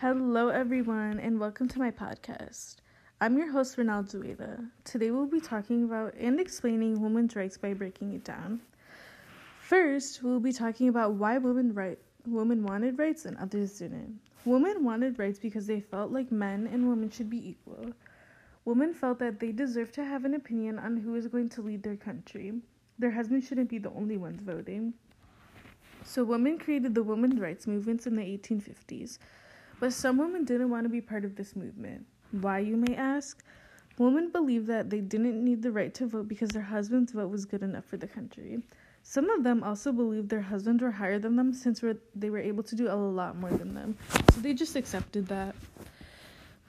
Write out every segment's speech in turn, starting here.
Hello, everyone, and welcome to my podcast. I'm your host, Renal Zueda. Today, we'll be talking about and explaining women's rights by breaking it down. First, we'll be talking about why women right women wanted rights and others didn't. Women wanted rights because they felt like men and women should be equal. Women felt that they deserved to have an opinion on who is going to lead their country. Their husbands shouldn't be the only ones voting. So, women created the women's rights movements in the 1850s. But some women didn't want to be part of this movement. Why, you may ask? Women believed that they didn't need the right to vote because their husband's vote was good enough for the country. Some of them also believed their husbands were higher than them since they were able to do a lot more than them. So they just accepted that.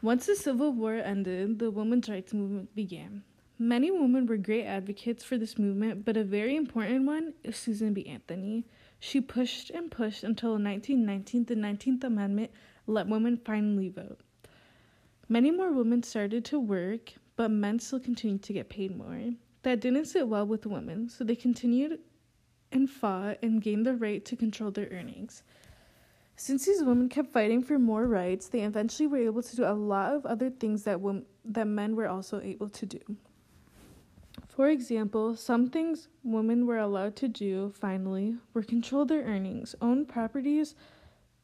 Once the Civil War ended, the women's rights movement began. Many women were great advocates for this movement, but a very important one is Susan B. Anthony. She pushed and pushed until in 1919 the 19th Amendment let women finally vote. Many more women started to work, but men still continued to get paid more. That didn't sit well with women, so they continued and fought and gained the right to control their earnings. Since these women kept fighting for more rights, they eventually were able to do a lot of other things that wom- that men were also able to do. For example, some things women were allowed to do finally were control their earnings, own properties,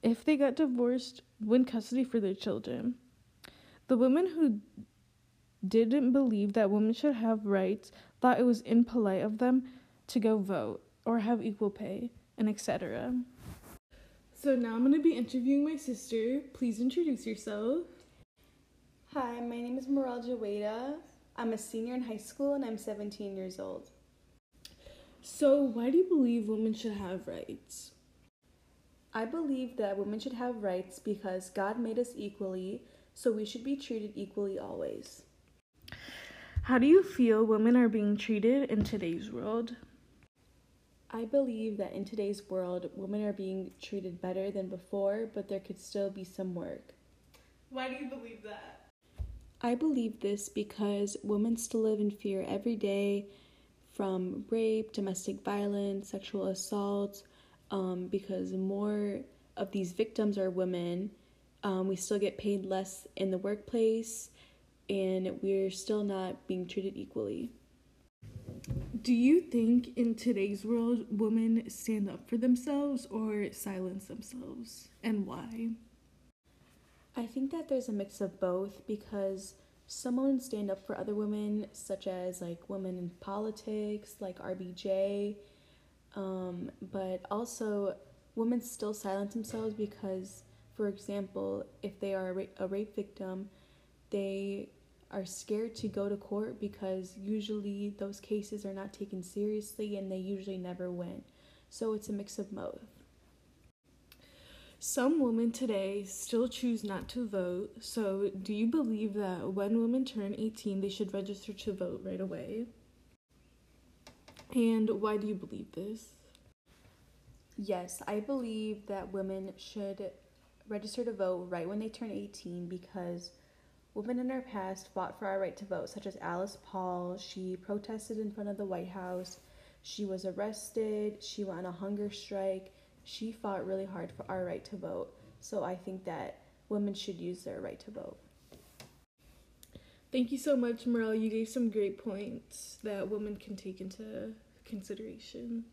if they got divorced, win custody for their children. The women who didn't believe that women should have rights thought it was impolite of them to go vote or have equal pay, and etc. So now I'm going to be interviewing my sister. Please introduce yourself. Hi, my name is Morel Jaweda. I'm a senior in high school and I'm 17 years old. So, why do you believe women should have rights? I believe that women should have rights because God made us equally, so we should be treated equally always. How do you feel women are being treated in today's world? I believe that in today's world, women are being treated better than before, but there could still be some work. Why do you believe that? I believe this because women still live in fear every day from rape, domestic violence, sexual assault, um, because more of these victims are women. Um, we still get paid less in the workplace, and we're still not being treated equally. Do you think in today's world women stand up for themselves or silence themselves, and why? I think that there's a mix of both because some women stand up for other women, such as like women in politics, like RBG, um, but also, women still silence themselves because, for example, if they are a, ra- a rape victim, they are scared to go to court because usually those cases are not taken seriously and they usually never win. So it's a mix of both. Some women today still choose not to vote. So, do you believe that when women turn 18, they should register to vote right away? And why do you believe this? Yes, I believe that women should register to vote right when they turn 18 because women in our past fought for our right to vote, such as Alice Paul. She protested in front of the White House. She was arrested. She went on a hunger strike. She fought really hard for our right to vote. So I think that women should use their right to vote. Thank you so much, Merle. You gave some great points that women can take into consideration.